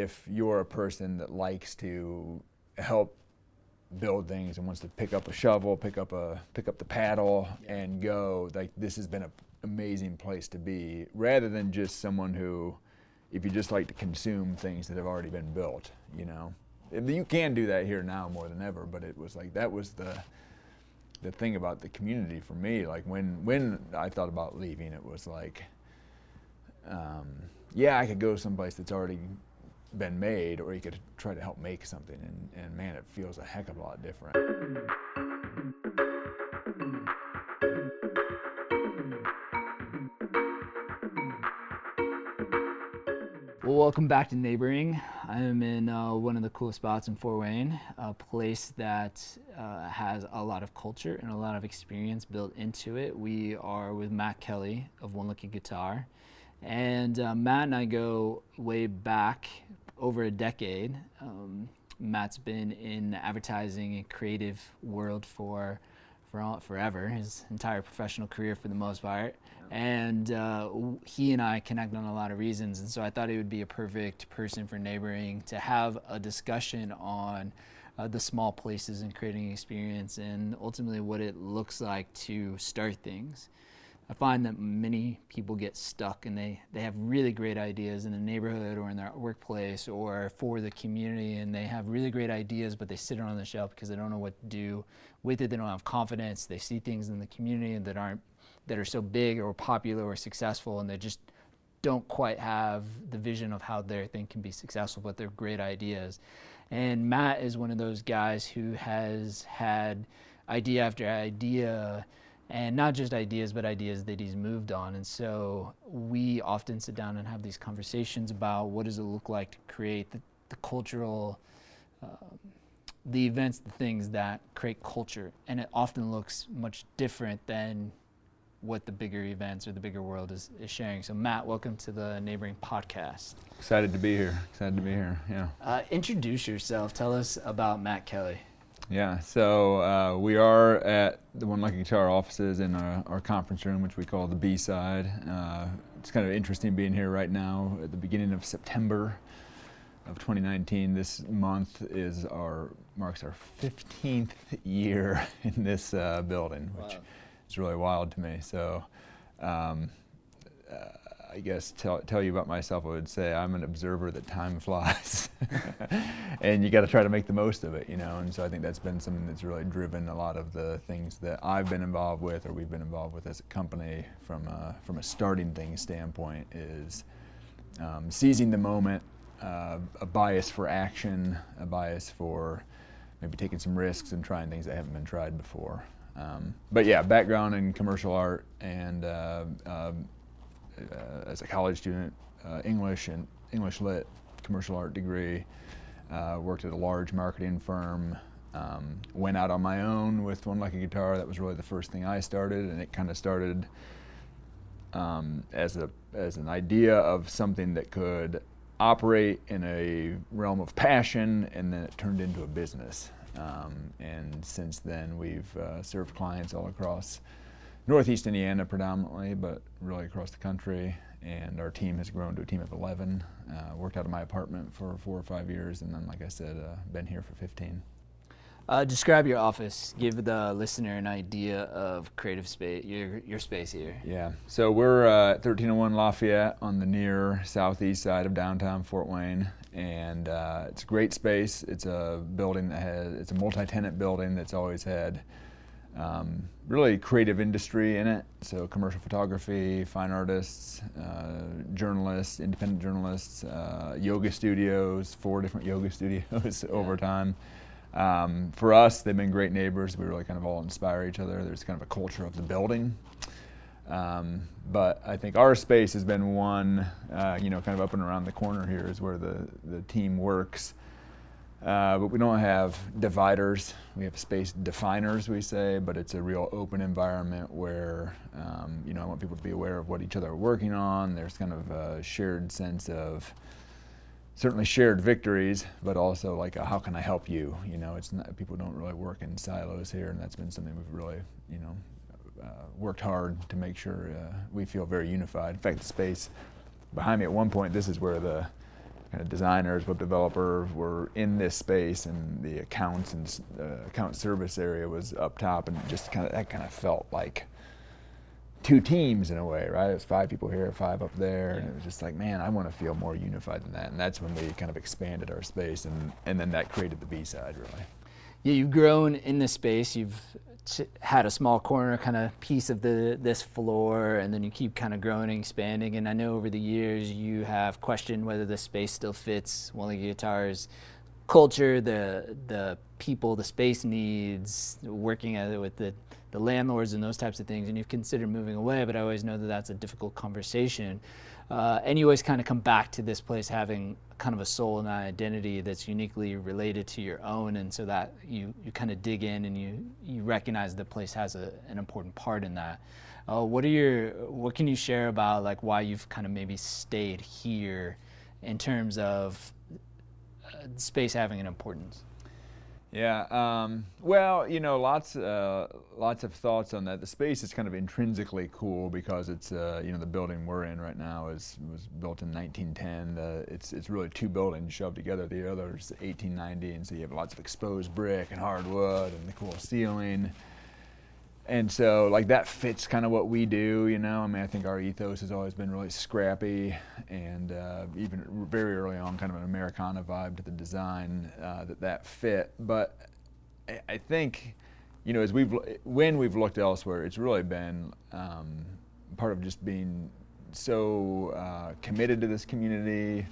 if you're a person that likes to help build things and wants to pick up a shovel, pick up a pick up the paddle and go, like this has been an amazing place to be, rather than just someone who, if you just like to consume things that have already been built, you know. You can do that here now more than ever, but it was like that was the the thing about the community for me. Like when when I thought about leaving, it was like, um, yeah, I could go someplace that's already been made, or you could try to help make something, and, and man, it feels a heck of a lot different. Well, welcome back to Neighboring. I am in uh, one of the coolest spots in Fort Wayne, a place that uh, has a lot of culture and a lot of experience built into it. We are with Matt Kelly of One Lucky Guitar. And uh, Matt and I go way back over a decade. Um, Matt's been in the advertising and creative world for, for all, forever, his entire professional career for the most part. And uh, he and I connect on a lot of reasons. And so I thought he would be a perfect person for neighboring to have a discussion on uh, the small places and creating experience and ultimately what it looks like to start things. I find that many people get stuck and they, they have really great ideas in the neighborhood or in their workplace or for the community and they have really great ideas but they sit it on the shelf because they don't know what to do with it. They don't have confidence. They see things in the community that aren't that are so big or popular or successful and they just don't quite have the vision of how their thing can be successful, but they're great ideas. And Matt is one of those guys who has had idea after idea and not just ideas, but ideas that he's moved on. And so we often sit down and have these conversations about what does it look like to create the, the cultural, uh, the events, the things that create culture. And it often looks much different than what the bigger events or the bigger world is, is sharing. So Matt, welcome to the Neighboring Podcast. Excited to be here. Excited to be here. Yeah. Uh, introduce yourself. Tell us about Matt Kelly. Yeah, so uh, we are at the One Lucky Guitar offices in our, our, conference room, which we call the B side. Uh, it's kind of interesting being here right now at the beginning of September of 2019. This month is our marks our 15th year in this uh, building, which wow. is really wild to me. So. Um, uh, I guess tell, tell you about myself, I would say I'm an observer that time flies. and you got to try to make the most of it, you know. And so I think that's been something that's really driven a lot of the things that I've been involved with or we've been involved with as a company from a, from a starting thing standpoint is um, seizing the moment, uh, a bias for action, a bias for maybe taking some risks and trying things that haven't been tried before. Um, but yeah, background in commercial art and uh, uh, uh, as a college student, uh, English and English lit, commercial art degree. Uh, worked at a large marketing firm. Um, went out on my own with One Lucky Guitar. That was really the first thing I started, and it kind of started um, as a as an idea of something that could operate in a realm of passion, and then it turned into a business. Um, and since then, we've uh, served clients all across Northeast Indiana predominantly, but really across the country. And our team has grown to a team of 11. Uh, worked out of my apartment for four or five years, and then, like I said, uh, been here for 15. Uh, describe your office. Give the listener an idea of creative space, your your space here. Yeah. So we're uh, at 1301 Lafayette on the near southeast side of downtown Fort Wayne, and uh, it's a great space. It's a building that has it's a multi-tenant building that's always had um, really creative industry in it. So commercial photography, fine artists, uh, journalists, independent journalists, uh, yoga studios, four different yoga studios over time. Um, for us, they've been great neighbors. We really kind of all inspire each other. There's kind of a culture of the building. Um, but I think our space has been one, uh, you know, kind of up and around the corner here is where the, the team works. Uh, but we don't have dividers. We have space definers, we say, but it's a real open environment where, um, you know, I want people to be aware of what each other are working on. There's kind of a shared sense of certainly shared victories, but also like a, how can I help you? You know, it's not, people don't really work in silos here, and that's been something we've really, you know, uh, worked hard to make sure uh, we feel very unified. In fact, the space behind me at one point, this is where the kind of designers, web developers were in this space, and the accounts and uh, account service area was up top, and just kind of that kind of felt like two teams in a way, right? It was five people here, five up there, yeah. and it was just like, man, I want to feel more unified than that. And that's when we kind of expanded our space, and and then that created the B side, really. Yeah, you've grown in this space. You've had a small corner kind of piece of the this floor and then you keep kind of growing and expanding. And I know over the years you have questioned whether the space still fits Lucky Guitars. Culture the the people the space needs working with the the landlords and those types of things and you've considered moving away but I always know that that's a difficult conversation uh, and you always kind of come back to this place having kind of a soul and an identity that's uniquely related to your own, and so that you, you kind of dig in and you you recognize the place has a, an important part in that. Uh, what are your what can you share about like why you've kind of maybe stayed here in terms of uh, space having an importance? Yeah. Um, well, you know, lots uh, lots of thoughts on that. The space is kind of intrinsically cool because it's uh, you know the building we're in right now is was built in 1910. Uh, it's it's really two buildings shoved together. The other is 1890, and so you have lots of exposed brick and hardwood and the cool ceiling and so like that fits kind of what we do you know? I mean i think our ethos has always been really scrappy and uh, even very early on kind of an americana vibe to the design uh, that that fit. But i think you know as we've when we've looked elsewhere it's really been um, part of just being so uh, committed to this community.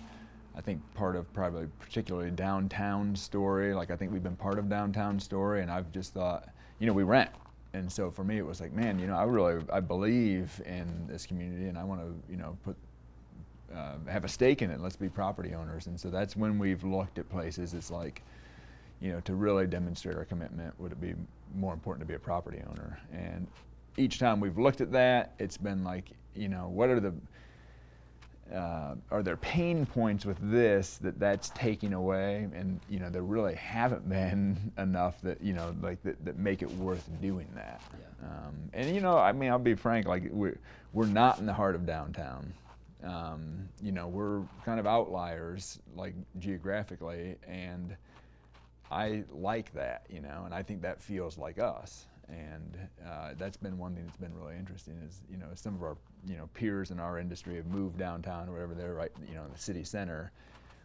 I think part of probably particularly downtown story like I think we've been part of downtown story and I've just thought you know we rent and so for me it was like man you know i really i believe in this community and i want to you know put uh, have a stake in it let's be property owners. And so that's when we've looked at places. It's like you know to really demonstrate our commitment would it be more important to be a property owner? And each time we've looked at that it's been like you know what are the uh, are there pain points with this that that's taking away? And you know there really haven't been enough that you know like that, that make it worth doing that. Yeah. um, and you know i mean i'll be frank like we're, we're not in the heart of downtown. Um, you know we're kind of outliers like geographically and i like that you know and i think that feels like us. And uh, that's been one thing that's been really interesting is you know some of our you know peers in our industry have moved downtown or whatever they're right you know in the city center.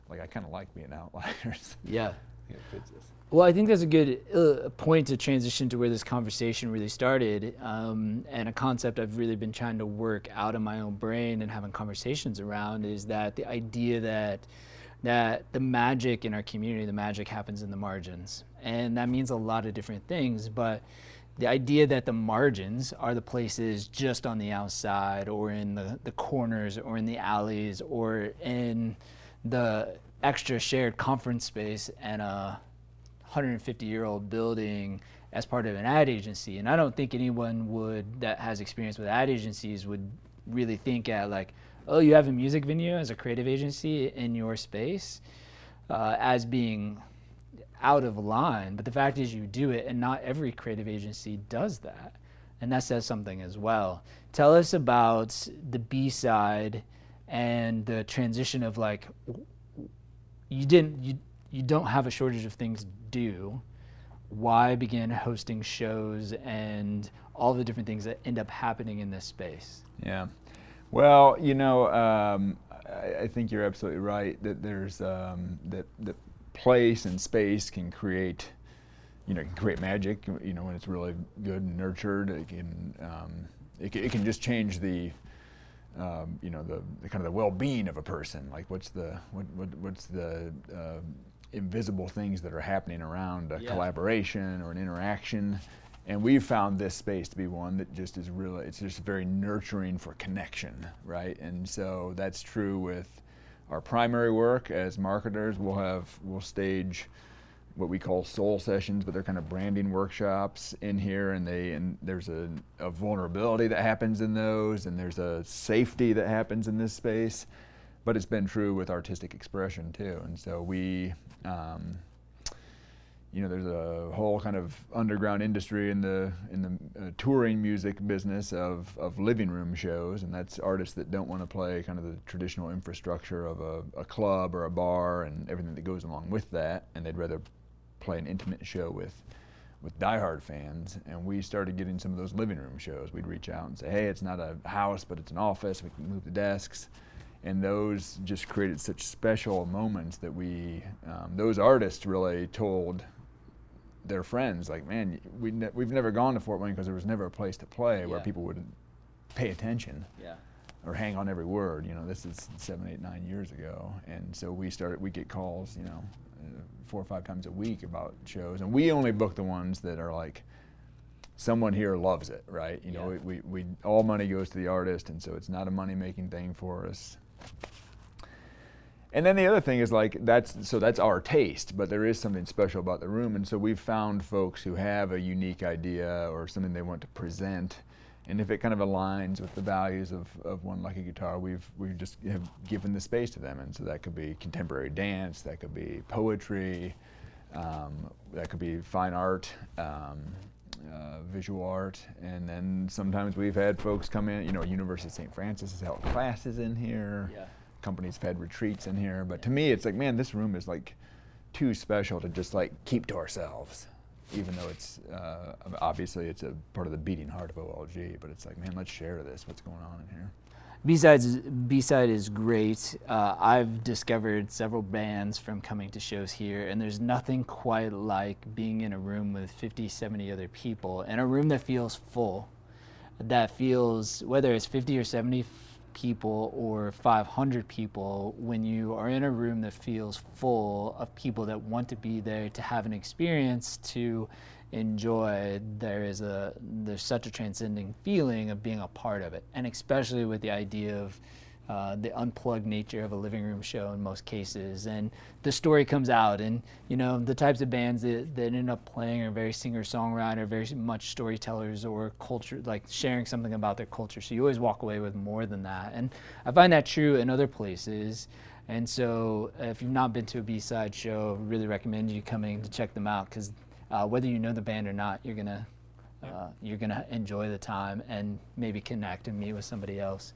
Like i kind of like being outliers. Yeah. It fits us. Well i think that's a good uh, point to transition to where this conversation really started um, and a concept i've really been trying to work out of my own brain and having conversations around is that the idea that that the magic in our community the magic happens in the margins. And that means a lot of different things but the idea that the margins are the places just on the outside or in the, the corners or in the alleys or in the extra shared conference space and a 150 year old building as part of an ad agency. And I don't think anyone would that has experience with ad agencies would really think at like, oh, you have a music venue as a creative agency in your space uh, as being out of line. But the fact is, you do it, and not every creative agency does that. And that says something as well. Tell us about the B side and the transition of like, you didn't, you, you don't have a shortage of things to do. Why begin hosting shows and all the different things that end up happening in this space? Yeah. Well, you know, um, I, I, think you're absolutely right that there's um, that, that place and space can create, you know, can create magic. You know, when it's really good and nurtured, it can um, it, can, it can just change the um, you know the, the, kind of the well-being of a person. Like what's the what, what what's the uh, invisible things that are happening around a yeah. collaboration or an interaction. And we've found this space to be one that just is really, it's just very nurturing for connection, right? And so that's true with our primary work as marketers, we'll have we'll stage what we call soul sessions, but they're kind of branding workshops in here, and they and there's a, a vulnerability that happens in those, and there's a safety that happens in this space. But it's been true with artistic expression too, and so we. Um, you know, there's a whole kind of underground industry in the in the uh, touring music business of, of living room shows, and that's artists that don't want to play kind of the traditional infrastructure of a, a club or a bar and everything that goes along with that, and they'd rather play an intimate show with with diehard fans. And we started getting some of those living room shows. We'd reach out and say, hey, it's not a house, but it's an office. We can move the desks and those just created such special moments that we um, those artists really told their friends like man we ne- we've never gone to Fort Wayne because there was never a place to play yeah. where people would pay attention yeah. or hang on every word you know this is seven eight nine years ago and so we started we get calls you know uh, four or five times a week about shows and we only book the ones that are like someone here loves it right you know yeah. we, we all money goes to the artist and so it's not a money making thing for us and then the other thing is like that's so that's our taste, but there is something special about the room, and so we've found folks who have a unique idea or something they want to present, and if it kind of aligns with the values of, of one lucky guitar, we've we've just have given the space to them, and so that could be contemporary dance, that could be poetry, um, that could be fine art. Um, uh, visual art, and then sometimes we've had folks come in. You know, University of St. Francis has held classes in here. Yeah companies have had retreats in here. But to me, it's like, man, this room is like too special to just like keep to ourselves. Even though it's uh, obviously it's a part of the beating heart of OLG, but it's like, man, let's share this. What's going on in here? B-sides, B-side is great. Uh, I've discovered several bands from coming to shows here, and there's nothing quite like being in a room with 50, 70 other people, and a room that feels full, that feels, whether it's 50 or 70 people or 500 people when you are in a room that feels full of people that want to be there to have an experience to enjoy there is a there's such a transcending feeling of being a part of it. And especially with the idea of uh, the unplugged nature of a living room show in most cases. And the story comes out, and you know the types of bands that, that end up playing are very singer-songwriter, very much storytellers or culture, like sharing something about their culture. So you always walk away with more than that. And I find that true in other places. And so if you've not been to a B-side show, really recommend you coming to check them out because uh, whether you know the band or not, you're gonna uh, you're gonna enjoy the time and maybe connect and meet with somebody else.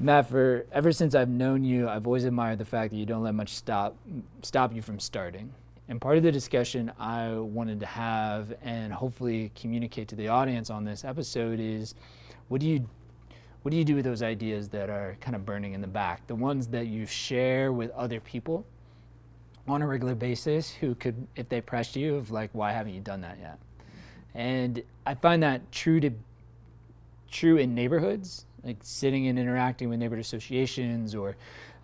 Matt, for ever since I've known you, I've always admired the fact that you don't let much stop stop you from starting. And part of the discussion I wanted to have and hopefully communicate to the audience on this episode is what do you what do you do with those ideas that are kind of burning in the back? The ones that you share with other people on a regular basis who could if they pressed you of like why haven't you done that yet? And I find that true to true in neighborhoods like sitting and interacting with neighborhood associations or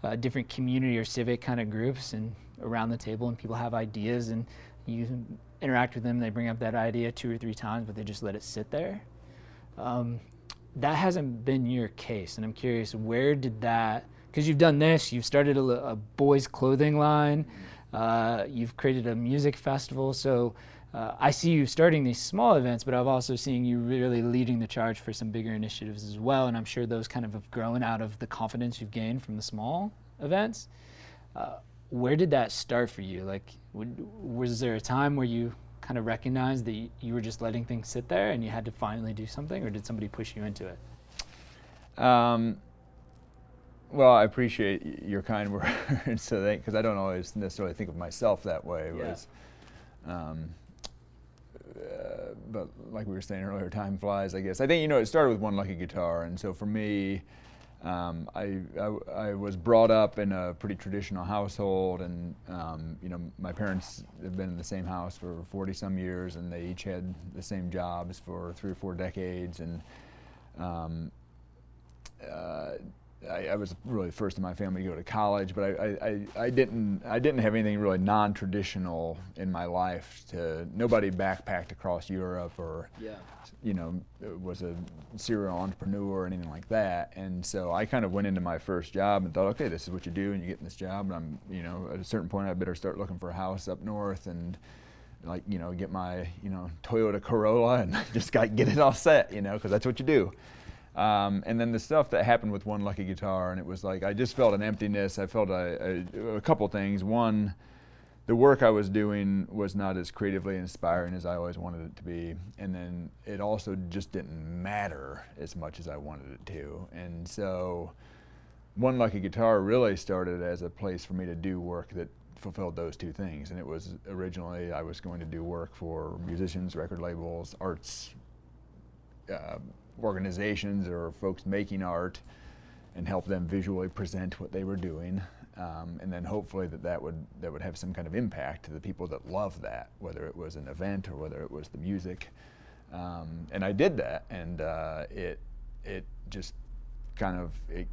uh, different community or civic kind of groups and around the table and people have ideas and you interact with them they bring up that idea two or three times but they just let it sit there. Um, that hasn't been your case and i'm curious where did that because you've done this you've started a, a boys clothing line uh, you've created a music festival so uh, I see you starting these small events, but I've also seen you really leading the charge for some bigger initiatives as well. And I'm sure those kind of have grown out of the confidence you've gained from the small events. Uh, where did that start for you? Like, would, was there a time where you kind of recognized that you were just letting things sit there and you had to finally do something, or did somebody push you into it? Um, well, I appreciate your kind words, so because I don't always necessarily think of myself that way. Yeah. Was, um, uh, but like we were saying earlier, time flies, I guess. I think, you know, it started with one lucky guitar. And so for me, um, I, I, I, was brought up in a pretty traditional household, and um, you know my parents have been in the same house for 40 some years, and they each had the same jobs for three or four decades, and um, uh, I, I, was really the first in my family to go to college, but I, I, I didn't I didn't have anything really non-traditional in my life. To nobody backpacked across Europe or yeah. you know was a serial entrepreneur or anything like that. And so I kind of went into my first job and thought, okay, this is what you do, and you get in this job. And I'm you know at a certain point I better start looking for a house up north and like you know get my you know Toyota Corolla and just got get it all set, you know, because that's what you do. Um, and then the stuff that happened with one lucky guitar, and it was like I just felt an emptiness. I felt a, a, a couple things. One, the work I was doing was not as creatively inspiring as I always wanted it to be. And then it also just didn't matter as much as I wanted it to. And so One Lucky Guitar really started as a place for me to do work that fulfilled those two things. And it was originally I was going to do work for musicians, record labels, arts uh, organizations, or folks making art and help them visually present what they were doing um, and then hopefully that that would that would have some kind of impact to the people that love that, whether it was an event or whether it was the music. Um, and I did that, and uh, it it just kind of it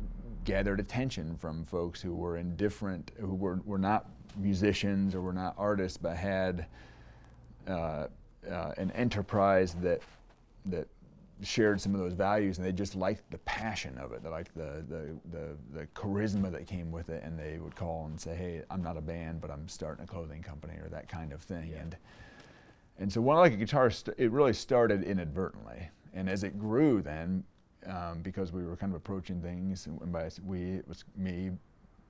gathered attention from folks who were in different, who were were not musicians or were not artists, but had uh, uh, an enterprise that that shared some of those values and they just liked the passion of it. They liked the, the, the, the, charisma that came with it and they would call and say, hey, I'm not a band, but I'm starting a clothing company or that kind of thing. Yeah. And, and so One a Guitar, it really started inadvertently. And as it grew then, um, because we were kind of approaching things, and by we, it was me,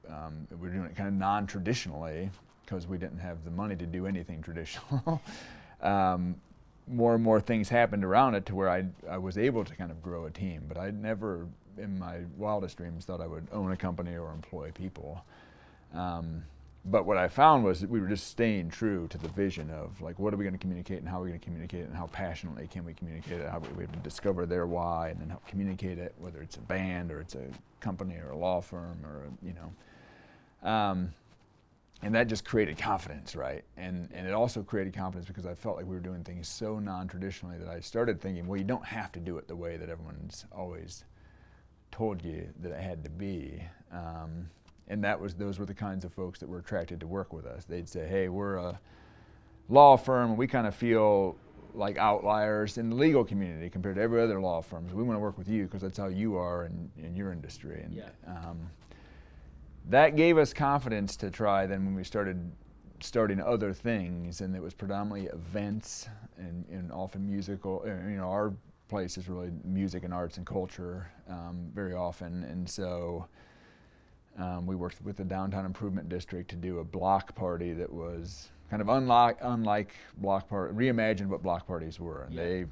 um, we were doing it kind of non-traditionally because we didn't have the money to do anything traditional. um, more and more things happened around it to where I, I was able to kind of grow a team. But I never, in my wildest dreams, thought I would own a company or employ people. Um, but what I found was that we were just staying true to the vision of like, what are we going to communicate and how are we going to communicate it and how passionately can we communicate it? How we, we have to discover their why and then help communicate it, whether it's a band or it's a company or a law firm or, you know. Um, and that just created confidence, right? And and it also created confidence because I felt like we were doing things so non-traditionally that I started thinking, well, you don't have to do it the way that everyone's always told you that it had to be. Um, and that was those were the kinds of folks that were attracted to work with us. They'd say, hey, we're a law firm, and we kind of feel like outliers in the legal community compared to every other law firm. So we want to work with you because that's how you are in, in your industry. And, yeah. Um, that gave us confidence to try then when we started starting other things and it was predominantly events and, and often musical uh, you know our place is really music and arts and culture um, very often. And so um, we worked with the downtown improvement district to do a block party that was kind of unlike unlike block party reimagined what block parties were. And yeah. they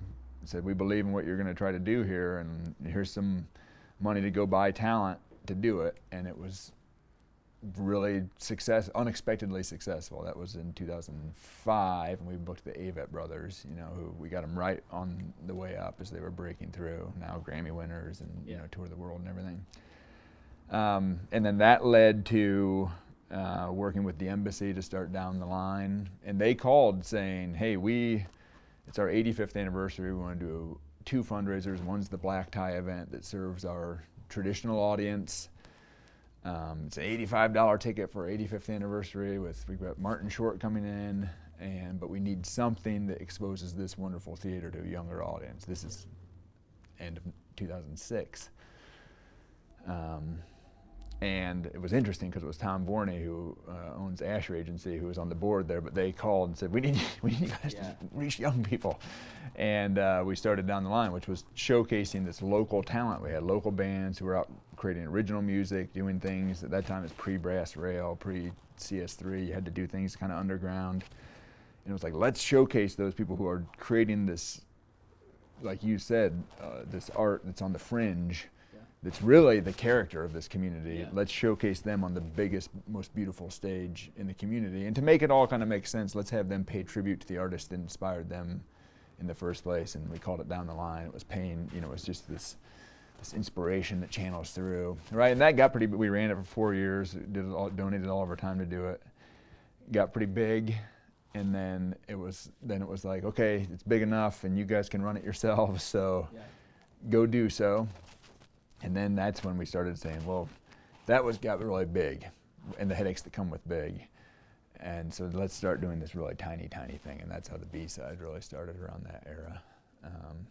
said we believe in what you're going to try to do here and here's some money to go buy talent to do it. And it was really success, unexpectedly successful. That was in 2005, and we booked the Avett brothers. You know, who we got them right on the way up as they were breaking through. Now Grammy winners and you know tour the world and everything. Um, and then that led to uh, working with the embassy to start down the line, and they called saying, "Hey, we, it's our 85th anniversary. We want to do two fundraisers. One's the black tie event that serves our traditional audience." Um, it's an $85 ticket for 85th anniversary with we've got Martin Short coming in, and but we need something that exposes this wonderful theater to a younger audience. This is end of 2006. Um, and it was interesting because it was Tom Borne, who uh, owns Asher Agency, who was on the board there. But they called and said, "We need, we need you guys yeah. to reach young people." And uh, we started down the line, which was showcasing this local talent. We had local bands who were out creating original music, doing things. At that time, it's pre-Brass Rail, pre-CS3. You had to do things kind of underground. And it was like, let's showcase those people who are creating this, like you said, uh, this art that's on the fringe that's really the character of this community. Yeah. Let's showcase them on the biggest, most beautiful stage in the community. And to make it all kind of make sense, let's have them pay tribute to the artist that inspired them in the first place. And we called it down the line. It was pain, you know, it was just this this inspiration that channels through, right? And that got pretty. We ran it for four years. Did all, donated all of our time to do it. Got pretty big, and then it was then it was like, okay, it's big enough, and you guys can run it yourselves. So, yeah. go do so. And then that's when we started saying, well, that was got really big, and the headaches that come with big. And so let's start doing this really tiny, tiny thing, and that's how the B side really started around that era. Um,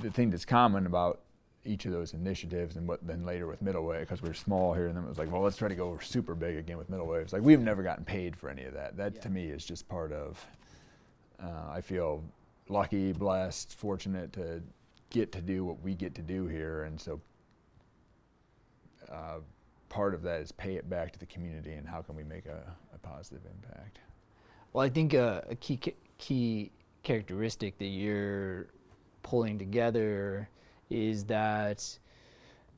the thing that's common about each of those initiatives and what then later with middle wave because we are small here and then it was like well let's try to go super big again with middle wave it's like we've never gotten paid for any of that that yeah. to me is just part of uh, i feel lucky blessed fortunate to get to do what we get to do here, and so uh, part of that is pay it back to the community and how can we make a, a positive impact. Well, I think uh, a key key characteristic that you're pulling together is that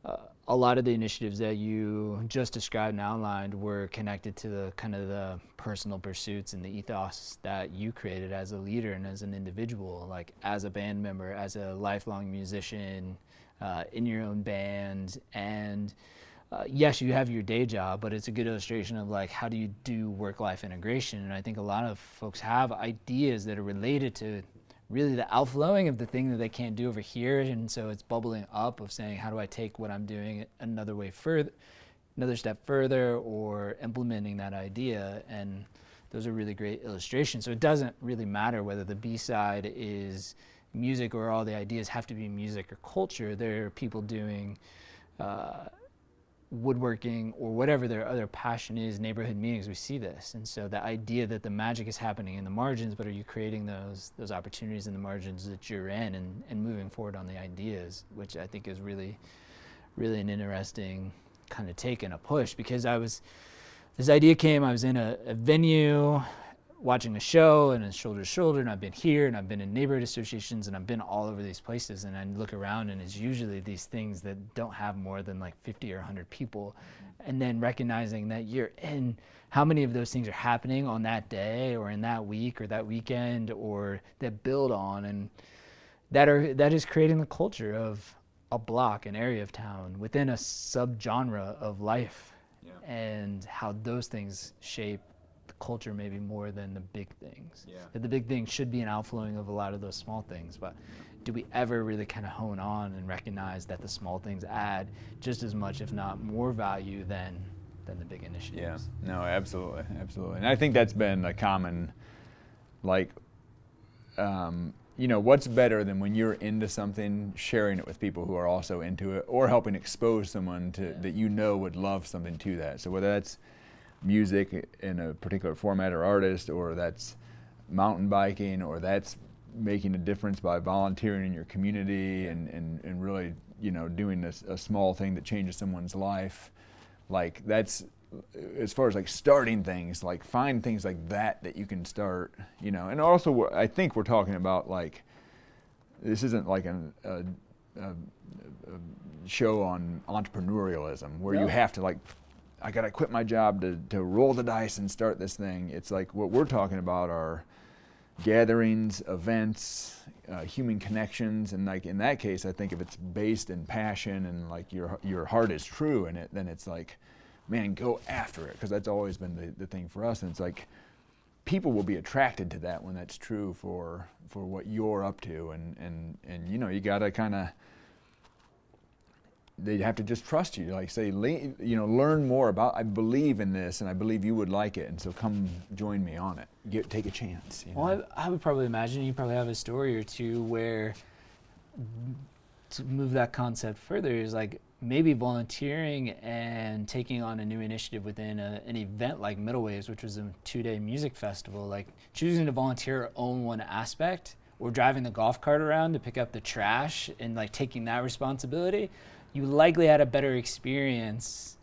uh, a lot of the initiatives that you just described and outlined were connected to the kind of the personal pursuits and the ethos that you created as a leader and as an individual, like as a band member, as a lifelong musician, uh, in your own band, and uh, yes, you have your day job, but it's a good illustration of like how do you do work-life integration. And I think a lot of folks have ideas that are related to really the outflowing of the thing that they can't do over here, and so it's bubbling up of saying how do I take what I'm doing another way further, another step further, or implementing that idea. And those are really great illustrations. So it doesn't really matter whether the B side is music or all the ideas have to be music or culture. There are people doing. Uh, woodworking or whatever their other passion is, neighborhood meetings, we see this. And so the idea that the magic is happening in the margins, but are you creating those those opportunities in the margins that you're in and, and moving forward on the ideas, which I think is really, really an interesting kind of take and a push because I was, this idea came, I was in a, a venue watching a show and it's shoulder to shoulder and I've been here and I've been in neighborhood associations and I've been all over these places and I look around and it's usually these things that don't have more than like 50 or 100 people and then recognizing that you're in how many of those things are happening on that day or in that week or that weekend or that build on and that are that is creating the culture of a block an area of town within a subgenre of life yeah. and how those things shape culture maybe more than the big things. Yeah. That the big things should be an outflowing of a lot of those small things, but do we ever really kind of hone on and recognize that the small things add just as much, if not more value than than the big initiatives? Yeah. No, absolutely, absolutely. And I think that's been a common, like, um, you know, what's better than when you're into something, sharing it with people who are also into it, or helping expose someone to yeah. that you know would love something to that. So whether that's music in a particular format or artist, or that's mountain biking, or that's making a difference by volunteering in your community and, and, and really, you know, doing this, a small thing that changes someone's life. Like that's, as far as like starting things, like find things like that that you can start, you know. And also, I think we're talking about like, this isn't like an, a, a, a show on entrepreneurialism where you have to like I got to quit my job to, to roll the dice and start this thing. It's like what we're talking about are gatherings, events, uh, human connections, and like in that case, I think if it's based in passion and like your your heart is true in it, then it's like, man, go after it because that's always been the, the thing for us. And it's like people will be attracted to that when that's true for for what you're up to, and and and you know you got to kind of they have to just trust you. Like say, you know, learn more about. I believe in this, and I believe you would like it, and so come join me on it. Get take a chance. You know? Well, I, I, would probably imagine you probably have a story or two where to move that concept further is like maybe volunteering and taking on a new initiative within a, an event like Middle Waves, which was a two-day music festival. Like choosing to volunteer own one aspect, or driving the golf cart around to pick up the trash and like taking that responsibility you likely had a better experience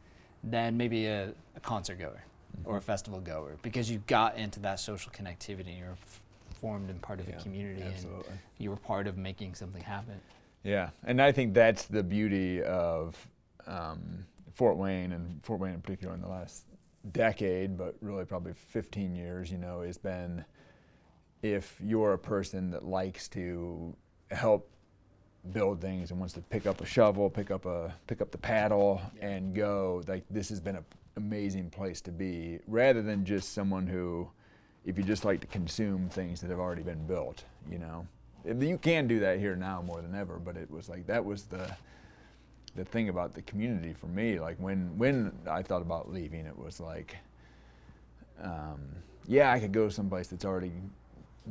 than maybe a, a concert goer mm-hmm. or a festival goer because you got into that social connectivity. You were f- formed and part of yeah, a community, absolutely. and you were part of making something happen. Yeah, and I think that's the beauty of um, Fort Wayne and Fort Wayne in particular in the last decade, but really probably 15 years. You know, has been if you're a person that likes to help build things and wants to pick up a shovel, pick up a pick up the paddle and go, like this has been an amazing place to be, rather than just someone who, if you just like to consume things that have already been built, you know. You can do that here now more than ever, but it was like that was the the thing about the community for me. Like when when I thought about leaving, it was like, um, yeah, I could go someplace that's already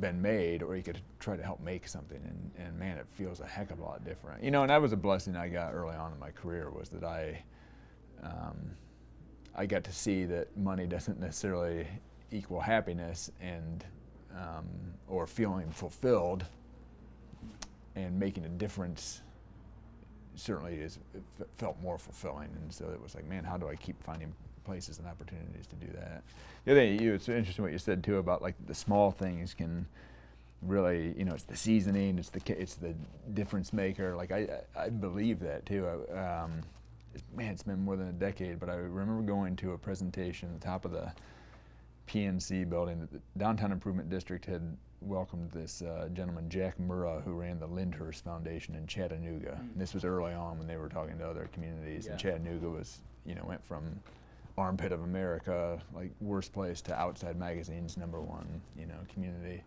been made or you could try to help make something and, and man it feels a heck of a lot different you know and that was a blessing i got early on in my career was that i um, i got to see that money doesn't necessarily equal happiness and um, or feeling fulfilled and making a difference certainly is felt more fulfilling. And so it was like, man, how do I keep finding places and opportunities to do that? The other thing, you, it's interesting what you said too about like the small things can really, you know, it's the seasoning, it's the it's the difference maker. Like I I believe that too. I, um, man, it's been more than a decade, but I remember going to a presentation at the top of the PNC building that the Downtown Improvement District had welcomed this uh, gentleman, Jack Murrah, who ran the Lyndhurst Foundation in Chattanooga. Mm. This was early on when they were talking to other communities, yeah. and Chattanooga was, you know, went from armpit of America, like worst place, to Outside Magazine's number one, you know, community.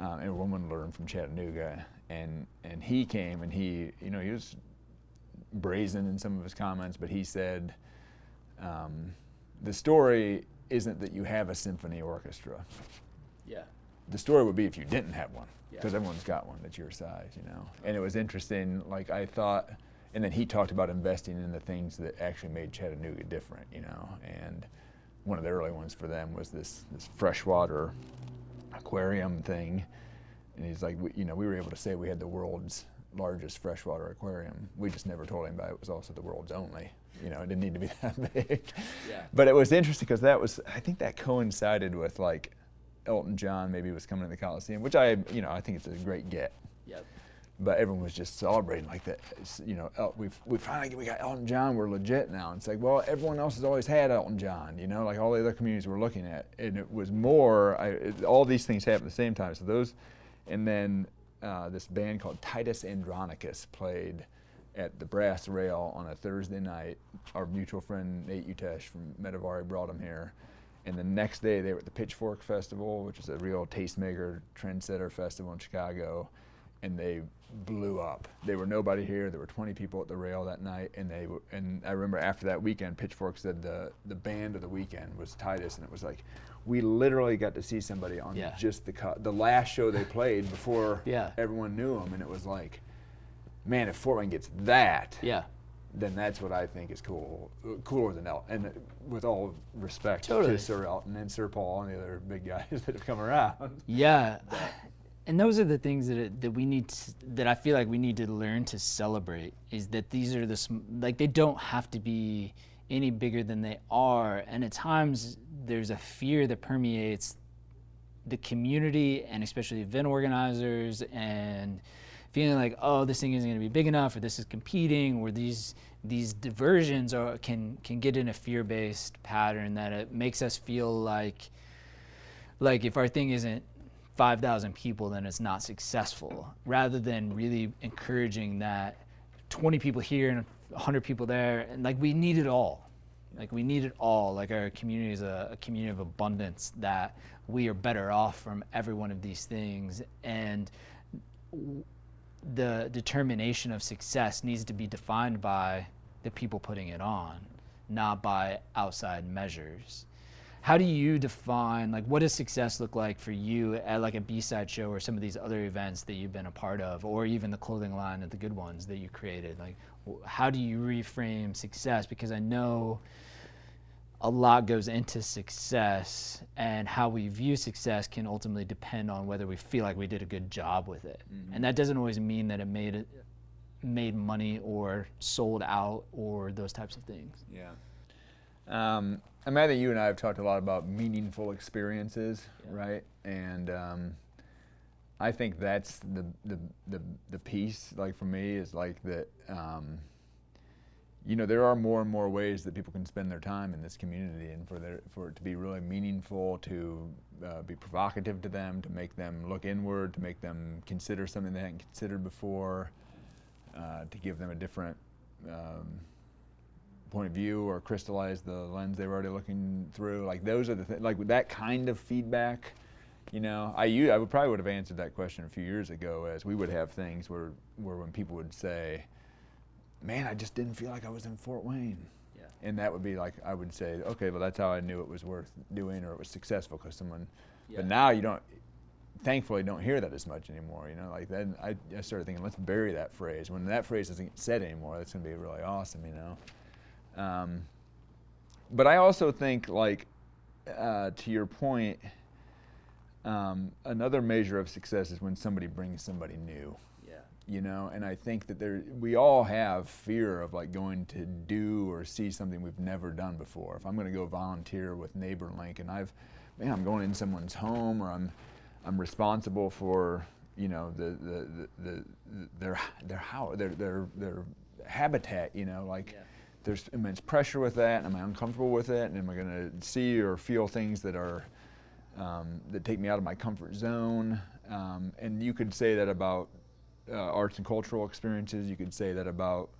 Uh, and woman learned from Chattanooga, and and he came and he, you know, he was brazen in some of his comments, but he said, um, the story isn't that you have a symphony orchestra. Yeah the story would be if you didn't have one, because yeah. everyone's got one that's your size, you know. And it was interesting. Like I thought, and then he talked about investing in the things that actually made Chattanooga different, you know. And one of the early ones for them was this this freshwater aquarium thing. And he's like, we, you know, we were able to say we had the world's largest freshwater aquarium. We just never told anybody it was also the world's only. You know, it didn't need to be that big. Yeah. But it was interesting because that was, I think that coincided with like Elton John maybe was coming to the Coliseum, which I, you know, I think it's a great get. Yep. But everyone was just celebrating like that. You know, El- we we finally we got Elton John. We're legit now. And it's like, well, everyone else has always had Elton John. You know, like all the other communities we're looking at, and it was more. I, it, all these things happened at the same time. So those, and then uh, this band called Titus Andronicus played at the Brass Rail on a Thursday night. Our mutual friend Nate Utesh from Metavari brought him here and the next day they were at the Pitchfork Festival, which is a real tastemaker, trendsetter festival in Chicago, and they blew up. There were nobody here. There were 20 people at the rail that night, and they were, and I remember after that weekend, Pitchfork said the the band of the weekend was Titus, and it was like we literally got to see somebody on yeah. just the cut, the last show they played before yeah. everyone knew them, and it was like, man, if Fort Wayne gets that, yeah then that's what I think is cool, cooler than Elton. And with all respect totally. to Sir Elton and Sir Paul and the other big guys that have come around. Yeah, and those are the things that that we need to, that I feel like we need to learn to celebrate. Is that these are the like they don't have to be any bigger than they are, and at times there's a fear that permeates the community and especially event organizers and feeling like oh this thing isn't going to be big enough or this is competing or these these diversions are can can get in a fear-based pattern that it makes us feel like like if our thing isn't 5,000 people then it's not successful. Rather than really encouraging that 20 people here and 100 people there and like we need it all. Like we need it all. Like our community is a, a community of abundance that we are better off from every one of these things. And the determination of success needs to be defined by the people putting it on, not by outside measures. How do you define like what does success look like for you at like a B-side show or some of these other events that you've been a part of, or even the clothing line at the good ones that you created? Like, how do you reframe success? Because I know a lot goes into success and how we view success can ultimately depend on whether we feel like we did a good job with it mm-hmm. and that doesn't always mean that it made it made money or sold out or those types of things yeah um, I mean, I think you and I have talked a lot about meaningful experiences, yeah. right? And um, I think that's the, the the the piece. Like for me, is like that. Um, you know, there are more and more ways that people can spend their time in this community, and for their, for it to be really meaningful, to uh, be provocative to them, to make them look inward, to make them consider something they hadn't considered before, uh, to give them a different um, point of view or crystallize the lens they were already looking through. Like those are the things. Like that kind of feedback. You know, I I would probably would have answered that question a few years ago, as we would have things where where when people would say man, I just didn't feel like I was in Fort Wayne. Yeah. And that would be like, I would say, okay, well, that's how I knew it was worth doing or it was successful because someone, yeah. but now you don't, thankfully don't hear that as much anymore. You know, like then I, I started thinking, let's bury that phrase. When that phrase isn't said anymore, that's going to be really awesome, you know. Um, but I also think, like, uh, to your point, um, another measure of success is when somebody brings somebody new Yeah. you know. And I think that there, we all have fear of like going to do or see something we've never done before. If I'm going to go volunteer with NeighborLink, and I've, man, I'm going in someone's home, or I'm, I'm responsible for, you know, the the the, the, the their their house, their their their habitat, you know, like. Yeah. There's immense pressure with that. Am I uncomfortable with it? And am I going to see or feel things that are um, that take me out of my comfort zone? Um, and you could say that about uh, arts and cultural experiences. You could say that about,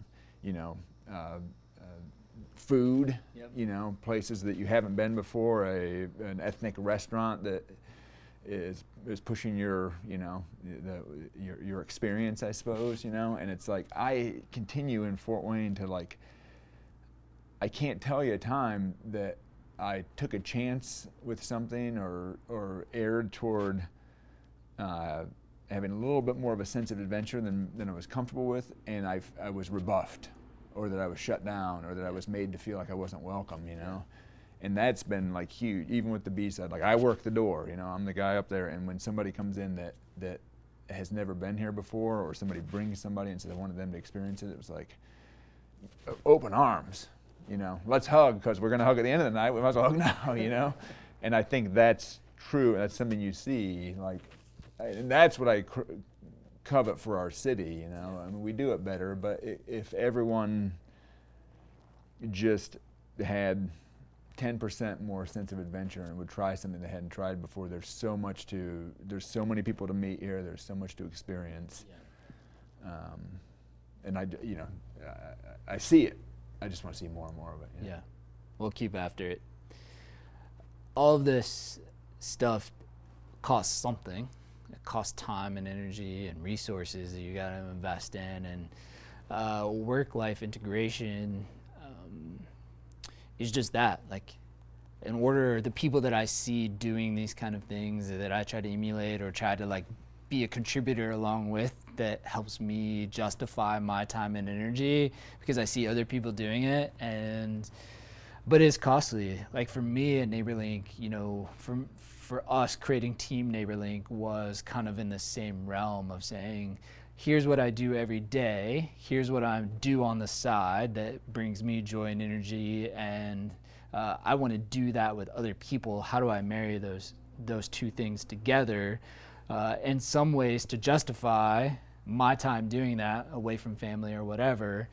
you know, uh, uh, food. Yep. You know, places that you haven't been before. A an ethnic restaurant that is is pushing your you know the, your your experience, I suppose. You know, and it's like I continue in Fort Wayne to like. I can't tell you a time that I took a chance with something or or erred toward uh, having a little bit more of a sense of adventure than, than I was comfortable with, and I, I was rebuffed, or that I was shut down, or that I was made to feel like I wasn't welcome, you know? And that's been like huge, even with the B side. Like I work the door, you know, I'm the guy up there, and when somebody comes in that, that has never been here before, or somebody brings somebody and says, I wanted them to experience it, it was like open arms, you know, let's hug because we're going to hug at the end of the night. We might as well hug now, you know? And I think that's true. That's something you see, like, and that's what I cr- covet for our city. You know, I mean, we do it better, but if everyone just had 10% more sense of adventure and would try something they hadn't tried before, there's so much to, there's so many people to meet here. There's so much to experience. Um, and I, you know, I, I see it. I just want to see more and more of it. Yeah. We'll keep after it. All of this stuff costs something. It costs time and energy and resources that you got to invest in. And uh, work life integration um, is just that. Like, in order, the people that I see doing these kind of things that I try to emulate or try to like be a contributor along with that helps me justify my time and energy because I see other people doing it and but it's costly. Like for me at NeighborLink, you know, for for us creating Team NeighborLink was kind of in the same realm of saying, here's what I do every day, here's what I do on the side that brings me joy and energy, and uh, I want to do that with other people. How do I marry those those two things together? Uh, in some ways, to justify my time doing that away from family or whatever,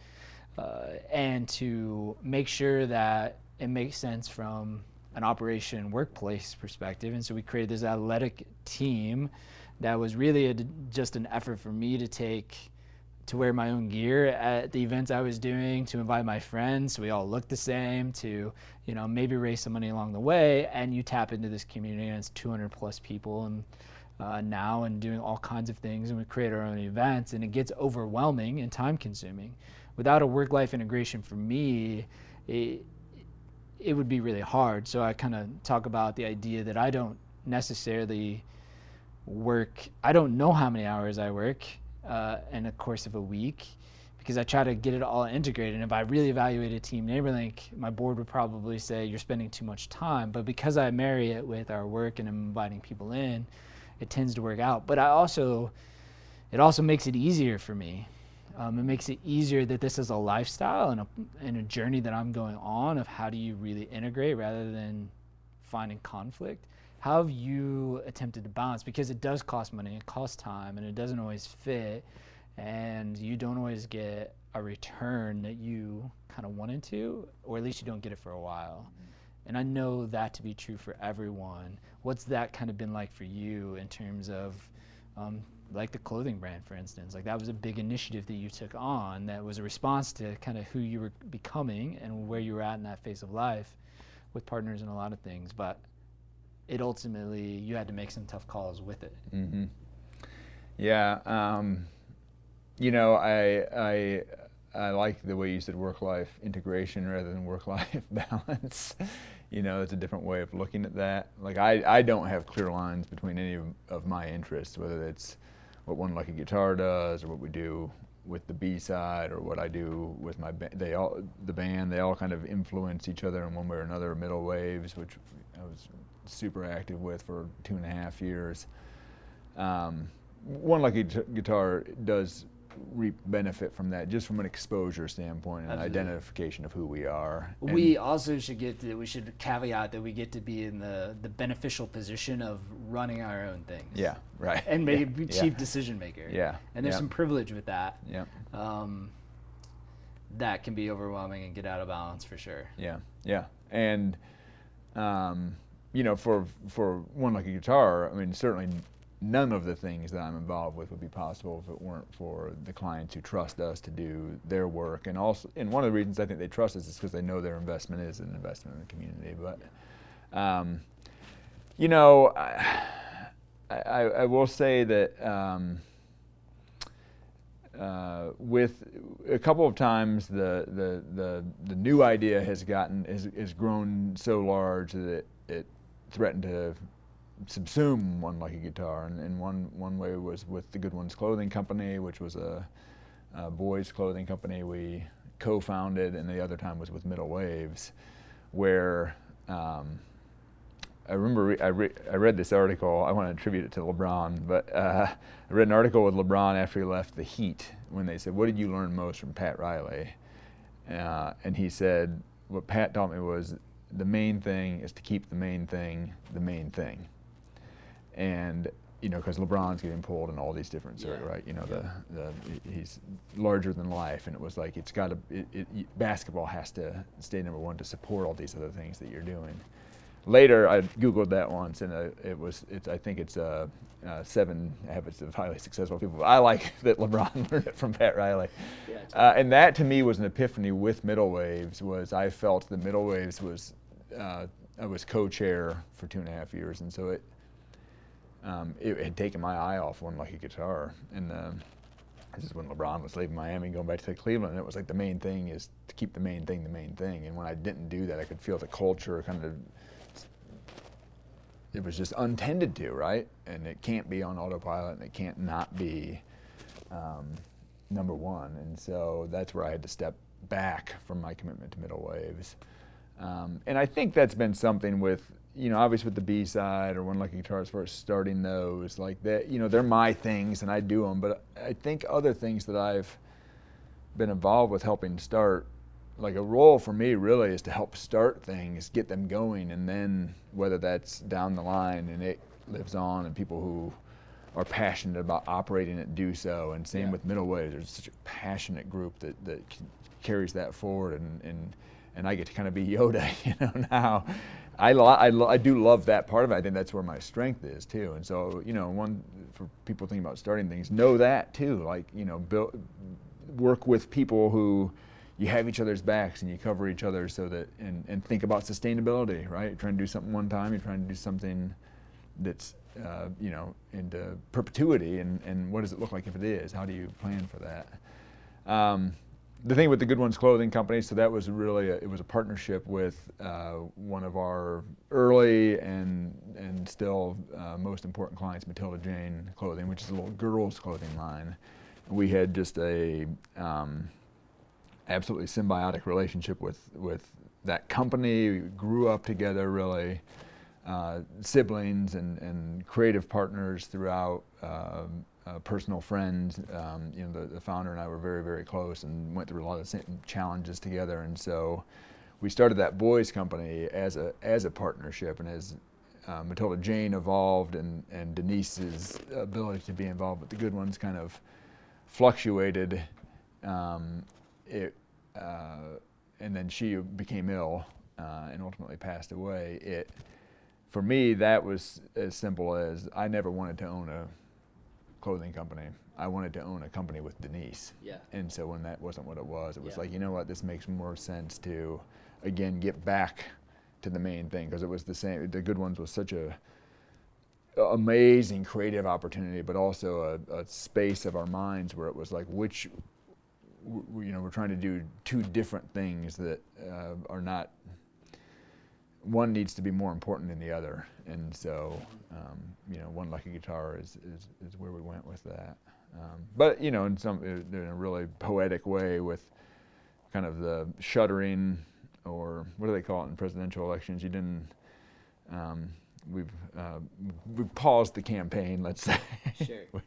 uh, and to make sure that it makes sense from an operation workplace perspective. And so we created this athletic team that was really a, just an effort for me to take to wear my own gear at the events I was doing, to invite my friends, so we all look the same, to you know maybe raise some money along the way, and you tap into this community, and it's 200 plus people, and uh, now and doing all kinds of things, and we create our own events, and it gets overwhelming and time consuming. Without a work life integration for me, it, it would be really hard. So I kind of talk about the idea that I don't necessarily work, I don't know how many hours I work uh, in the course of a week because I try to get it all integrated. And if I really evaluated Team NeighborLink, my board would probably say you're spending too much time. But because I marry it with our work and I'm inviting people in, it tends to work out. But I also, it also makes it easier for me. Um, it makes it easier that this is a lifestyle and a, and a journey that I'm going on of how do you really integrate rather than finding conflict. How have you attempted to balance? Because it does cost money, it costs time, and it doesn't always fit, and you don't always get a return that you kind of wanted to, or at least you don't get it for a while. And I know that to be true for everyone. What's that kind of been like for you in terms of, um, like the clothing brand, for instance? Like that was a big initiative that you took on that was a response to kind of who you were becoming and where you were at in that phase of life with partners and a lot of things. But it ultimately, you had to make some tough calls with it. Mm-hmm. Yeah, um, you know, I I I like the way you said work-life integration rather than work-life balance. you know, it's a different way of looking at that. Like I I don't have clear lines between any of, of my interests, whether it's what One Lucky Guitar does or what we do with the B side or what I do with my ba- they all the band they all kind of influence each other in one way or another. Middle Waves, which I was super active with for two and a half years. Um, one Lucky Guitar does reap benefit from that, just from an exposure standpoint and Absolutely. identification of who we are. And- We also should get to, we should caveat that we get to be in the, the beneficial position of running our own things. yeah, right. And maybe yeah. chief decision maker. Yeah, And there's yeah. some privilege with that. Yeah, Um, that can be overwhelming and get out of balance for sure. yeah, yeah. And um, you know, for for One Lucky Guitar, I mean, certainly none of the things that I'm involved with would be possible if it weren't for the clients who trust us to do their work. And also, and one of the reasons I think they trust us is because they know their investment is an investment in the community. But um, you know, I, I, I will say that. Um, uh, with a couple of times the, the, the, the new idea has gotten has, has grown so large that it, it threatened to subsume one Lucky guitar and, and one one way was with the good ones clothing company which was a, a boys clothing company we co-founded and the other time was with middle waves where um, I remember re- I, re- I read this article. I want to attribute it to LeBron, but uh, I read an article with LeBron after he left the Heat when they said, "What did you learn most from Pat Riley?" Uh, and he said, "What Pat taught me was the main thing is to keep the main thing the main thing." And you know, because LeBron's getting pulled in all these different Yeah. right? You know, the, the he's larger than life, and it was like it's got to it, it, basketball has to stay number one to support all these other things that you're doing later I googled that once and uh, it was it's I think it's uh, uh, seven habits of highly successful people. I like that LeBron learned it from Pat Riley, Yeah, uh, and that to me was an epiphany with Middle Waves. Was I felt the Middle Waves was uh, I was co-chair for two and a half years, and so it um, it had taken my eye off one lucky guitar, and um, this is when LeBron was leaving Miami and going back to Cleveland. And it was like the main thing is to keep the main thing the main thing. And when I didn't do that, I could feel the culture kind of it was just untended to, right? And it can't be on autopilot, and it can't not be um, number one. And so that's where I had to step back from my commitment to middle waves. Um, and I think that's been something with, you know, obviously with the B side or one lucky guitar as far as starting those, like that, you know, they're my things and I do them. But I think other things that I've been involved with helping start like a role for me really is to help start things, get them going, and then whether that's down the line and it lives on, and people who are passionate about operating it do so. And same Yeah. with middle waves. There's such a passionate group that, that carries that forward, and, and and I get to kind of be Yoda, you know. Now, I, I, I do love that part of it. I think that's where my strength is too. And so you know, one for people thinking about starting things, know that too. Like you know, build work with people who you have each other's backs and you cover each other so that and, and think about sustainability right you're trying to do something one time you're trying to do something that's uh, you know into perpetuity and, and what does it look like if it is how do you plan for that um, the thing with the good ones clothing company so that was really a, it was a partnership with uh, one of our early and and still uh, most important clients matilda jane clothing which is a little girls clothing line we had just a um, absolutely symbiotic relationship with with that company. We grew up together, really, uh, siblings and, and creative partners throughout. Um, uh, personal friend. um, you know, the, the founder and I were very, very close and went through a lot of challenges together. And so, we started that boys company as a as a partnership, and as uh, Matilda Jane evolved, and and Denise's ability to be involved with the good ones kind of fluctuated. Um, it, uh, and then she became ill uh, and ultimately passed away. It, for me, that was as simple as I never wanted to own a clothing company. I wanted to own a company with Denise. Yeah. And so when that wasn't what it was, it was Yeah. like, you know what, this makes more sense to, again, get back to the main thing because it was the same. The Good Ones was such a amazing creative opportunity, but also a, a space of our minds where it was like, which, w- you know, we're trying to do two different things that uh, are not. One needs to be more important than the other, and so um, you know, one lucky guitar is, is, is where we went with that. Um, but you know, in some uh, in a really poetic way, with kind of the shuttering, or what do they call it in presidential elections? You didn't. Um, we've uh, we've paused the campaign. Let's say Sure. we,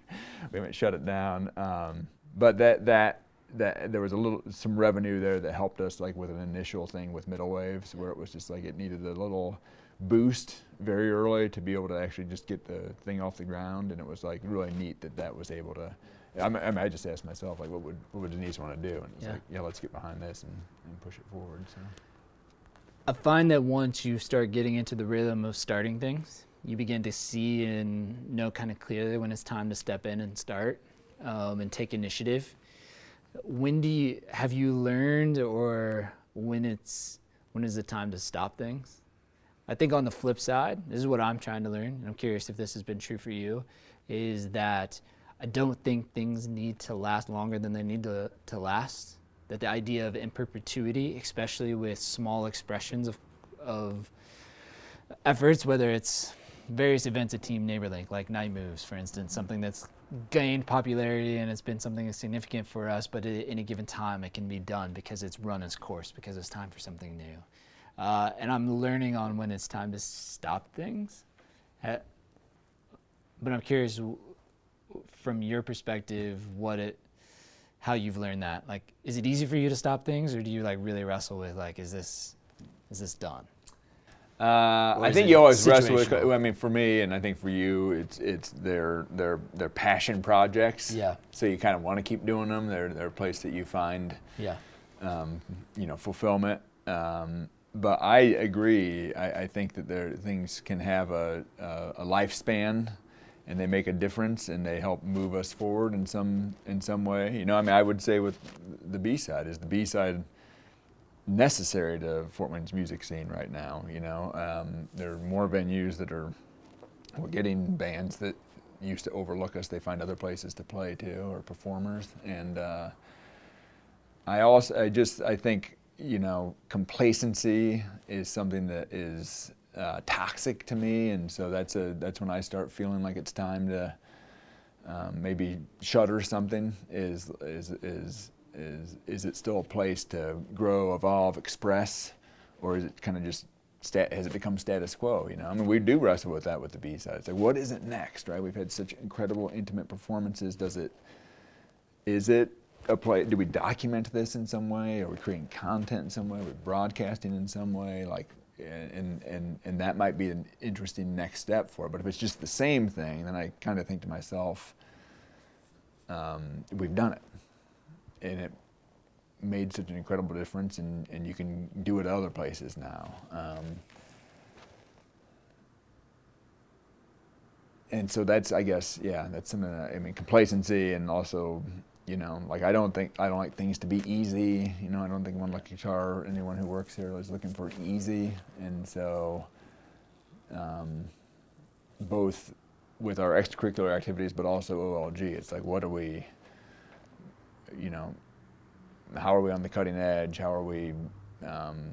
we haven't shut it down. Um, but that that that there was a little some revenue there that helped us like with an initial thing with middle waves where it was just like it needed a little boost very early to be able to actually just get the thing off the ground. And it was like really neat that that was able to I, mean, I just asked myself like what would what would Denise want to do? And it's yeah. like yeah let's get behind this and, and push it forward so. I find that once you start getting into the rhythm of starting things you begin to see and know kind of clearly when it's time to step in and start um, and take initiative when do you have you learned or when it's when is the time to stop things? I think on the flip side this is what i'm trying to learn and i'm curious if this has been true for you is that i don't think things need to last longer than they need to, to last. That the idea of in perpetuity especially with small expressions of, of efforts whether it's various events at team neighborlink like night moves for instance something that's gained popularity and it's been something significant for us, but at any given time it can be done because it's run its course, because it's time for something new. Uh, and I'm learning on when it's time to stop things. But I'm curious, from your perspective, what it, how you've learned that. Like, is it easy for you to stop things, or do you like really wrestle with like, is this, is this done? Uh, I think you always wrestle with. I mean, for me, and I think for you, it's it's their their their passion projects. Yeah. So you kind of want to keep doing them. They're they're a place that you find. Yeah. Um, you know, fulfillment. Um, but I agree. I, I, think that there things can have a, a, a lifespan, and they make a difference, and they help move us forward in some in some way. You know, I mean, I would say with the B side is the B side necessary to Fort Wayne's music scene right now. You know, um, there are more venues that are we're getting bands that used to overlook us. They find other places to play too, or performers. And uh, I also, I just, I think, you know, complacency is something that is uh, toxic to me, and so that's a that's when I start feeling like it's time to um, maybe shutter something. Is is is is is it still a place to grow, evolve, express, or is it kind of just stat, has it become status quo? You know, I mean, we do wrestle with that with the B side. It's like, what is it next, right? We've had such incredible intimate performances. Does it is it a play? Do we document this in some way? Are we creating content in some way? Are we broadcasting in some way? Like, and and and that might be an interesting next step for it. But if it's just the same thing, then I kind of think to myself, um, we've done it and it made such an incredible difference, and, and you can do it other places now. Um, and so that's, I guess, yeah, that's something. That, I mean, complacency, and also, you know, like I don't think I don't like things to be easy. You know, I don't think one lucky guitar, anyone who works here is looking for easy, and so. Um, both with our extracurricular activities, but also OLG, it's like, what are we, you know, how are we on the cutting edge? How are we um,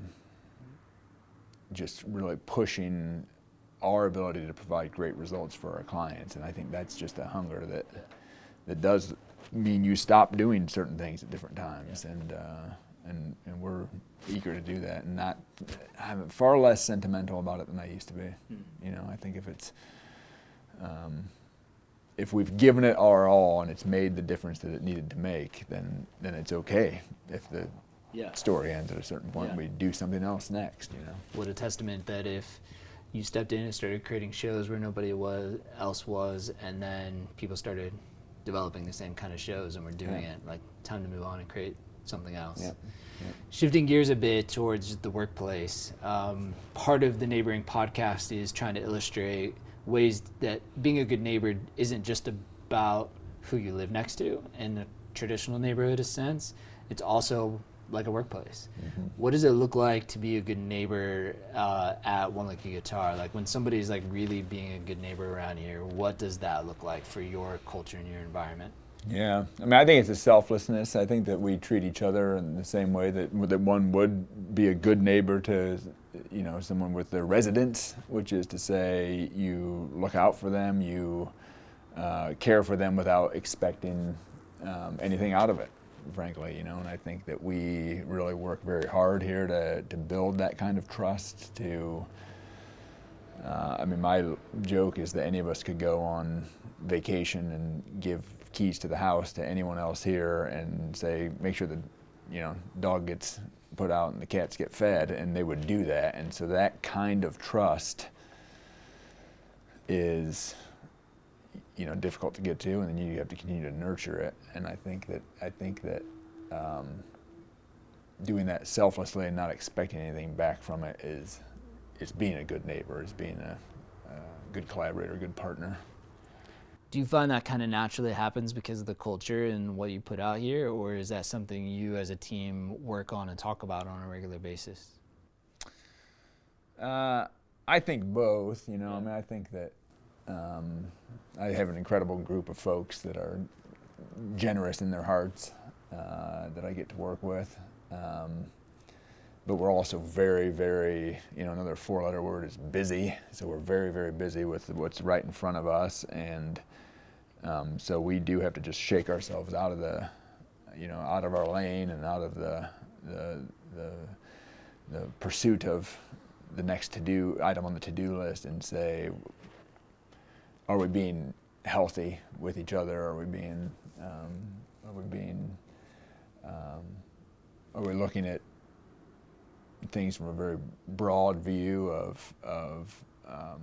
just really pushing our ability to provide great results for our clients? And I think that's just a hunger that that does mean you stop doing certain things at different times, yeah. and uh, and and we're eager to do that, and not I'm far less sentimental about it than I used to be. Mm-hmm. You know, I think if it's um, if we've given it our all and it's made the difference that it needed to make, then then it's okay. If the yeah. story ends at a certain point, yeah. we do something else next. You know. What a testament that if you stepped in and started creating shows where nobody was else was, and then people started developing the same kind of shows and we're doing yeah. it. Like time to move on and create something else. Yeah. Shifting gears a bit towards the workplace, um, part of the neighboring podcast is trying to illustrate ways that being a good neighbor isn't just about who you live next to in a traditional neighborhood sense. It's also like a workplace. Mm-hmm. What does it look like to be a good neighbor uh, at One Lucky Guitar? Like when somebody's like really being a good neighbor around here, what does that look like for your culture and your environment? Yeah, I mean, I think it's a selflessness. I think that we treat each other in the same way that that one would be a good neighbor to, you know, someone with their residence, which is to say, you look out for them, you uh, care for them without expecting um, anything out of it, frankly, you know. And I think that we really work very hard here to to build that kind of trust to. Uh, I mean, my joke is that any of us could go on vacation and give keys to the house to anyone else here and say, make sure the, you know, dog gets put out and the cats get fed, and they would do that. And so that kind of trust is, you know, difficult to get to, and then you have to continue to nurture it. And I think that I think that um, doing that selflessly and not expecting anything back from it is is being a good neighbor, is being a, a good collaborator, a good partner. Do you find that kind of naturally happens because of the culture and what you put out here, or is that something you as a team work on and talk about on a regular basis? Uh, I think both. You know, I mean, I think that um, I have an incredible group of folks that are generous in their hearts uh, that I get to work with. Um, but we're also very, very, you know, another four letter word is busy. So we're very, very busy with what's right in front of us. And um, so we do have to just shake ourselves out of the, you know, out of our lane and out of the, the, the, the pursuit of the next to do item on the to do list and say, are we being healthy with each other? Are we being, um, are we being, um, are we looking at things from a very broad view of, of um,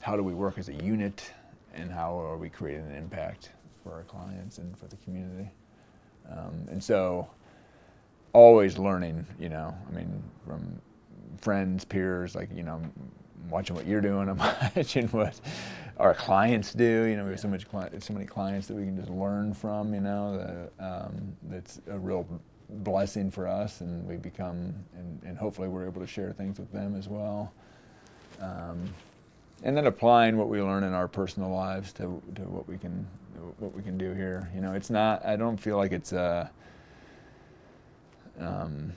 how do we work as a unit and how are we creating an impact for our clients and for the community. Um, and so always learning, you know, I mean, from friends, peers, like, you know, watching what you're doing, I'm watching what our clients do. You know, we have so much so many clients that we can just learn from. You know, um, that's a real blessing for us, and we become, and, and, hopefully we're able to share things with them as well. Um, and then applying what we learn in our personal lives to, to what we can what we can do here. You know, it's not. I don't feel like it's a. Um,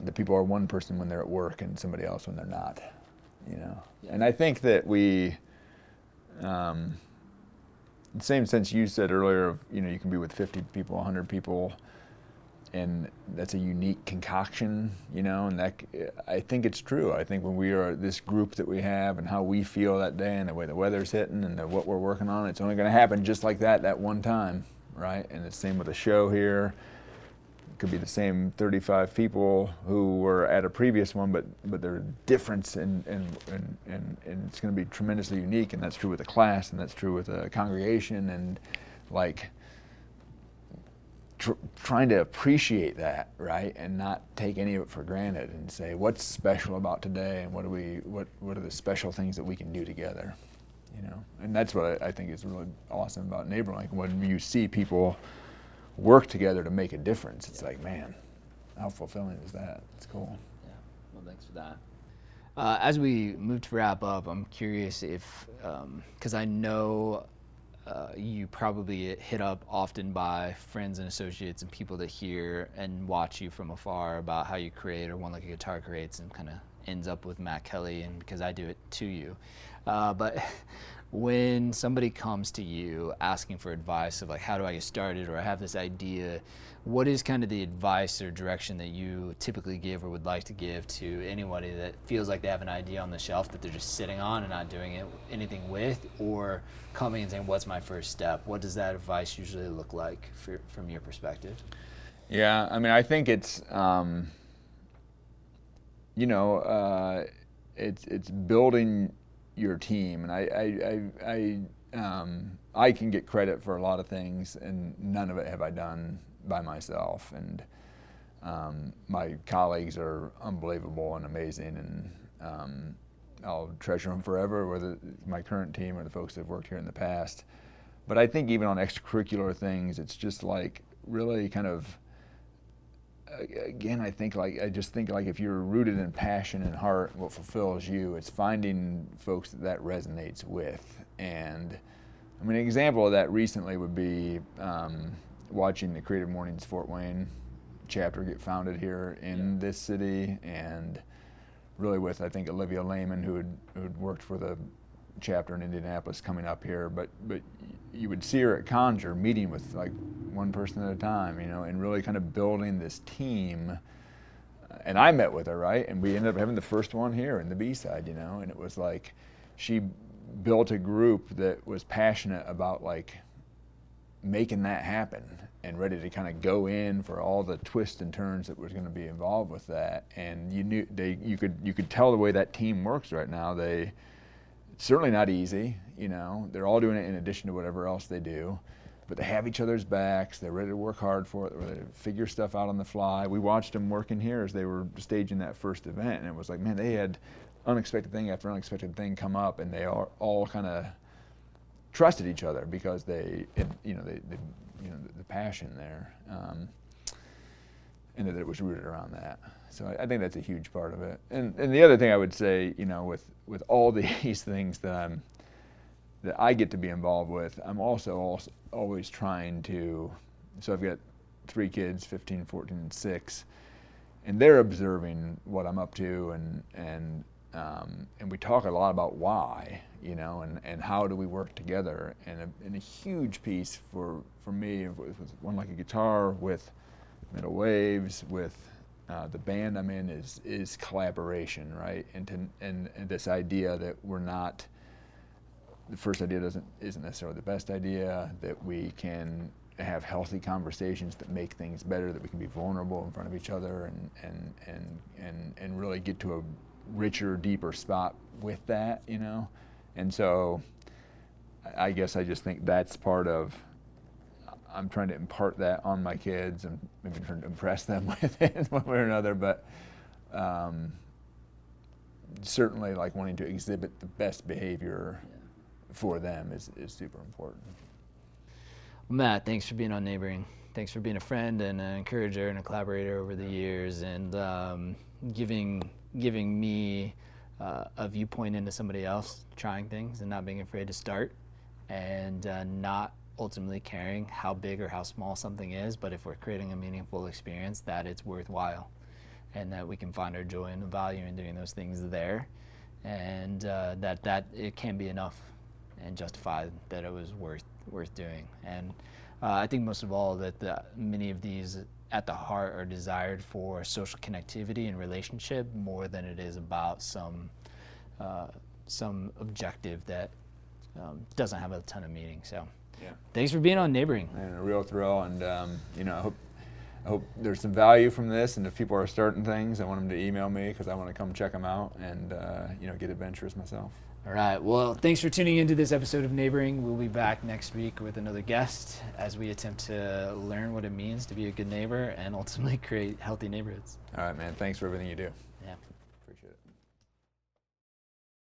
the people are one person when they're at work and somebody else when they're not. You know, and I think that we. Um, the same sense you said earlier of you know you can be with 50 people 100 people and that's a unique concoction, you know, and that I think it's true. I think when we are this group that we have and how we feel that day and the way the weather's hitting and the, what we're working on, it's only going to happen just like that that one time, right? And it's the same with the show here. It could be the same 35 people who were at a previous one, but but there's difference and and, and, and, and it's going to be tremendously unique, and that's true with a class, and that's true with a congregation, and like tr- trying to appreciate that, right, and not take any of it for granted, and say what's special about today, and what do we, what, what are the special things that we can do together, you know, and that's what I, I think is really awesome about NeighborLink. When you see people work together to make a difference, it's like, man, how fulfilling is that? It's cool. Yeah, well, thanks for that. Uh, as we move to wrap up, I'm curious if, because um, I know uh, you probably hit up often by friends and associates and people that hear and watch you from afar about how you create or One Lucky Guitar creates and kind of ends up with Matt Kelley and because I do it to you. Uh, but when somebody comes to you asking for advice of like how do I get started or I have this idea, what is kind of the advice or direction that you typically give or would like to give to anybody that feels like they have an idea on the shelf that they're just sitting on and not doing it, anything with, or coming and saying, "What's my first step?" What does that advice usually look like for, from your perspective? Yeah, I mean, I think it's, um, you know, uh, it's it's building your team, and I I I, I, um, I can get credit for a lot of things, and none of it have I done by myself. And um, my colleagues are unbelievable and amazing, and um, I'll treasure them forever, whether my current team or the folks that have worked here in the past. But I think even on extracurricular things, it's just like really kind of again, I think like I just think like if you're rooted in passion and heart, what fulfills you, it's finding folks that that resonates with. And I mean, an example of that recently would be um, watching the Creative Mornings Fort Wayne chapter get founded here in yeah. this city, and really with I think Olivia Lehman, who had who had worked for the chapter in Indianapolis, coming up here. But but you would see her at Conjure meeting with like one person at a time, you know, and really kind of building this team. and I met with her, right? And we ended up having the first one here in the B side, you know, and it was like she built a group that was passionate about like making that happen and ready to kind of go in for all the twists and turns that was going to be involved with that. And you knew they, you could, you could tell the way that team works right now. They, certainly not easy, you know. They're all doing it in addition to whatever else they do, but they have each other's backs. They're ready to work hard for it. They're ready to figure stuff out on the fly. We watched them working here as they were staging that first event, and it was like, man, they had unexpected thing after unexpected thing come up, and they are all kind of trusted each other because they, you know, they, they, you know, the, the passion there, um, and that it was rooted around that. So I, I, think that's a huge part of it. And and the other thing I would say, you know, with with all these things that I'm that I get to be involved with, I'm also, also always trying to. So I've got three kids, 15, 14, and six, and they're observing what I'm up to, and and um, and we talk a lot about why, you know, and, and how do we work together. And a, and a huge piece for, for me with, with One Lucky Guitar, with Middle Waves, with uh, the band I'm in is is collaboration, right? And, to, and, and this idea that we're not the first idea doesn't isn't necessarily the best idea. That we can have healthy conversations that make things better. That we can be vulnerable in front of each other and and and and, and really get to a richer, deeper spot with that, you know. And so, I guess I just think that's part of I'm trying to impart that on my kids and maybe trying to impress them with it one way or another. But um, certainly, like wanting to exhibit the best behavior yeah. for them is, is super important. Matt, thanks for being on Neighboring. Thanks for being a friend and an encourager and a collaborator over the years, and um, giving giving me uh, a viewpoint into somebody else trying things and not being afraid to start, and uh, not ultimately caring how big or how small something is, but if we're creating a meaningful experience, that it's worthwhile and that we can find our joy and value in doing those things there. And uh, that that it can be enough and justify that it was worth worth doing. And uh, I think most of all that the, many of these at the heart are desired for social connectivity and relationship more than it is about some uh, some objective that um, doesn't have a ton of meaning so yeah. Thanks for being on Neighboring. And a real thrill, and um, you know, I hope, I hope there's some value from this. And if people are starting things, I want them to email me because I want to come check them out and uh, you know get adventurous myself. All right. Well, thanks for tuning into this episode of Neighboring. We'll be back next week with another guest as we attempt to learn what it means to be a good neighbor and ultimately create healthy neighborhoods. All right, man. Thanks for everything you do. Yeah.